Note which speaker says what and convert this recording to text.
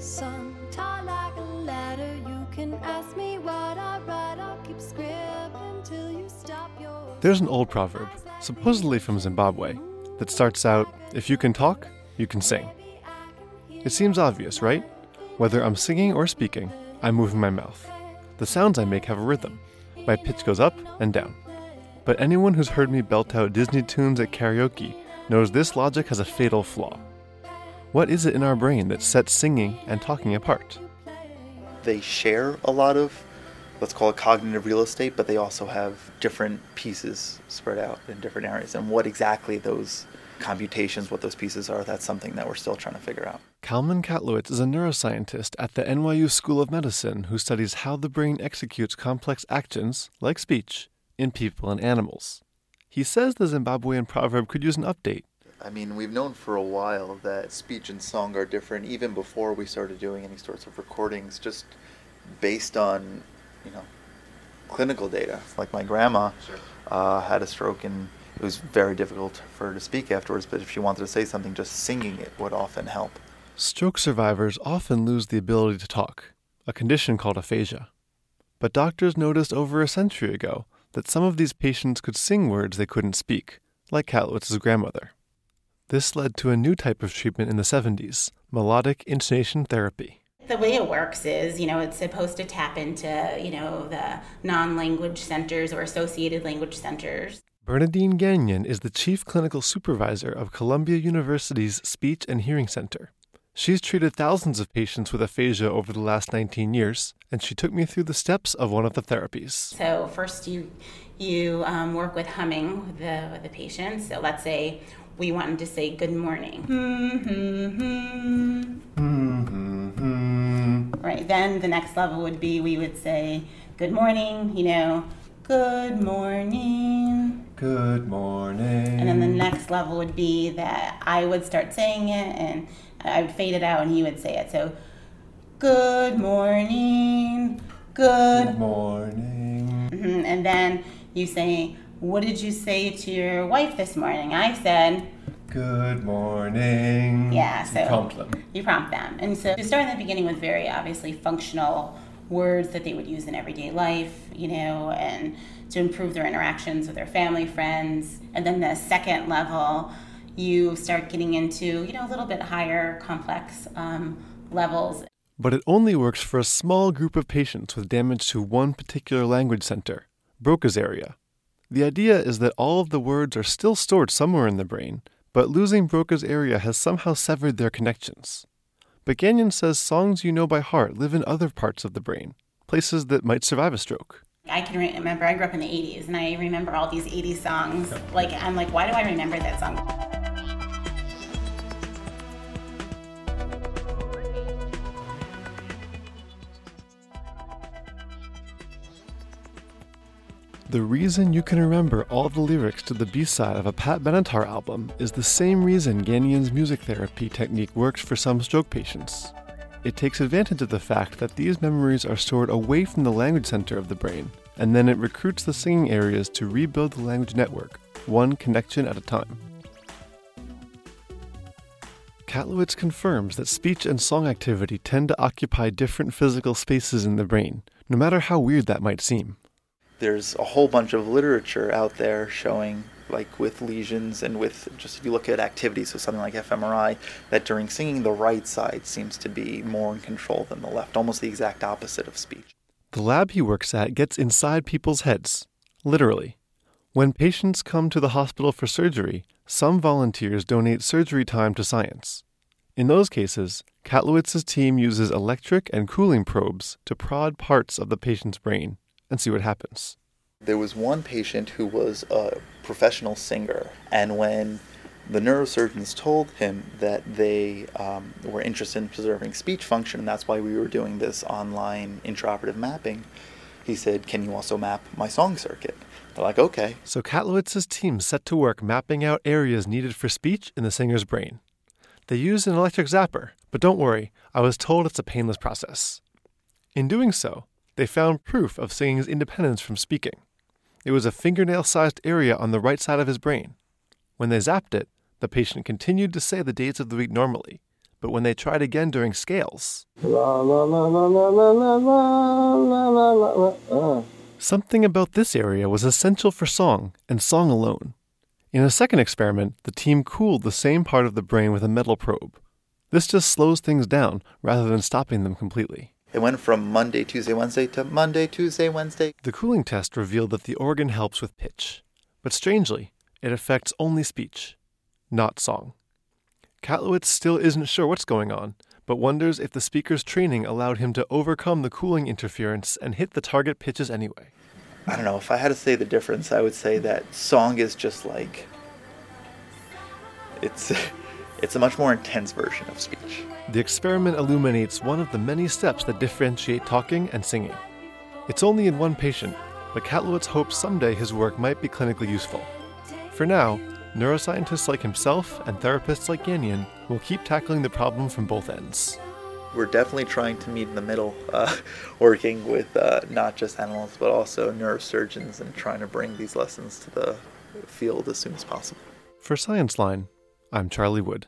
Speaker 1: Like a ladder. You can ask me what I write. I'll keep scribbling till you stop your.
Speaker 2: There's an old proverb, supposedly from Zimbabwe, that starts out If you can talk, you can sing. It seems obvious, right? Whether I'm singing or speaking, I'm moving my mouth. The sounds I make have a rhythm. My pitch goes up and down. But anyone who's heard me belt out Disney tunes at karaoke knows this logic has a fatal flaw. What is it in our brain that sets singing and talking apart?
Speaker 3: They share a lot of, let's call it cognitive real estate, but they also have different pieces spread out in different areas. And what exactly those computations, what those pieces are, that's something that we're still trying to figure out.
Speaker 2: Kalman Katlowitz is a neuroscientist at the NYU School of Medicine who studies how the brain executes complex actions, like speech, in people and animals. He says the Zimbabwean proverb could use an update.
Speaker 3: I mean, we've known for a while that speech and song are different, even before we started doing any sorts of recordings, just based on, you know, clinical data. Like my grandma uh, had a stroke and it was very difficult for her to speak afterwards, but if she wanted to say something, just singing it would often help.
Speaker 2: Stroke survivors often lose the ability to talk, a condition called aphasia. But doctors noticed over a century ago that some of these patients could sing words they couldn't speak, like Katlowitz's grandmother. This led to a new type of treatment in the 70s melodic intonation therapy.
Speaker 4: The way it works is, you know, it's supposed to tap into, you know, the non language centers or associated language centers.
Speaker 2: Bernadine Gagnon is the chief clinical supervisor of Columbia University's Speech and Hearing Center. She's treated thousands of patients with aphasia over the last 19 years, and she took me through the steps of one of the therapies.
Speaker 4: So first, you you um, work with humming with the with the patient. So let's say we want them to say good morning. Right. Then the next level would be we would say good morning. You know, good morning.
Speaker 2: Good morning.
Speaker 4: And then the next level would be that I would start saying it and I would fade it out and he would say it. So, good morning, good,
Speaker 2: Good morning.
Speaker 4: Mhm. And then you say, What did you say to your wife this morning? I said,
Speaker 2: Good morning.
Speaker 4: Yeah, so you
Speaker 2: prompt them.
Speaker 4: you prompt them. And so you start in the beginning with very obviously functional words that they would use in everyday life, you know, and to improve their interactions with their family, friends. And then the second level, you start getting into, you know, a little bit higher complex um, levels.
Speaker 2: But it only works for a small group of patients with damage to one particular language center, Broca's area. The idea is that all of the words are still stored somewhere in the brain, but losing Broca's area has somehow severed their connections. But Gagnon says songs you know by heart live in other parts of the brain, places that might survive a stroke.
Speaker 4: I can remember I grew up in the 80s and I remember all these 80s songs. Like, I'm like, why do I remember that song?
Speaker 2: The reason you can remember all the lyrics to the B side of a Pat Benatar album is the same reason Gagnon's music therapy technique works for some stroke patients. It takes advantage of the fact that these memories are stored away from the language center of the brain, and then it recruits the singing areas to rebuild the language network, one connection at a time. Katlowitz confirms that speech and song activity tend to occupy different physical spaces in the brain, no matter how weird that might seem.
Speaker 3: There's a whole bunch of literature out there showing, like with lesions and with just if you look at activities, so something like fMRI, that during singing, the right side seems to be more in control than the left, almost the exact opposite of speech.
Speaker 2: The lab he works at gets inside people's heads, literally. When patients come to the hospital for surgery, some volunteers donate surgery time to science. In those cases, Katlowitz's team uses electric and cooling probes to prod parts of the patient's brain and see what happens.
Speaker 3: There was one patient who was a professional singer, and when the neurosurgeons told him that they um, were interested in preserving speech function, and that's why we were doing this online intraoperative mapping, he said, Can you also map my song circuit? They're like, Okay.
Speaker 2: So Katlowitz's team set to work mapping out areas needed for speech in the singer's brain. They used an electric zapper, but don't worry, I was told it's a painless process. In doing so, they found proof of singing's independence from speaking. It was a fingernail sized area on the right side of his brain. When they zapped it, the patient continued to say the dates of the week normally, but when they tried again during scales, something about this area was essential for song and song alone. In a second experiment, the team cooled the same part of the brain with a metal probe. This just slows things down rather than stopping them completely.
Speaker 3: It went from Monday, Tuesday, Wednesday to Monday, Tuesday, Wednesday.
Speaker 2: The cooling test revealed that the organ helps with pitch, but strangely, it affects only speech, not song. Katlowitz still isn't sure what's going on, but wonders if the speaker's training allowed him to overcome the cooling interference and hit the target pitches anyway.
Speaker 3: I don't know, if I had to say the difference, I would say that song is just like it's it's a much more intense version of speech.
Speaker 2: The experiment illuminates one of the many steps that differentiate talking and singing. It's only in one patient, but Katlowitz hopes someday his work might be clinically useful. For now, neuroscientists like himself and therapists like Gagnon will keep tackling the problem from both ends.
Speaker 3: We're definitely trying to meet in the middle, uh, working with uh, not just animals but also neurosurgeons and trying to bring these lessons to the field as soon as possible.
Speaker 2: For Scienceline, I'm Charlie Wood.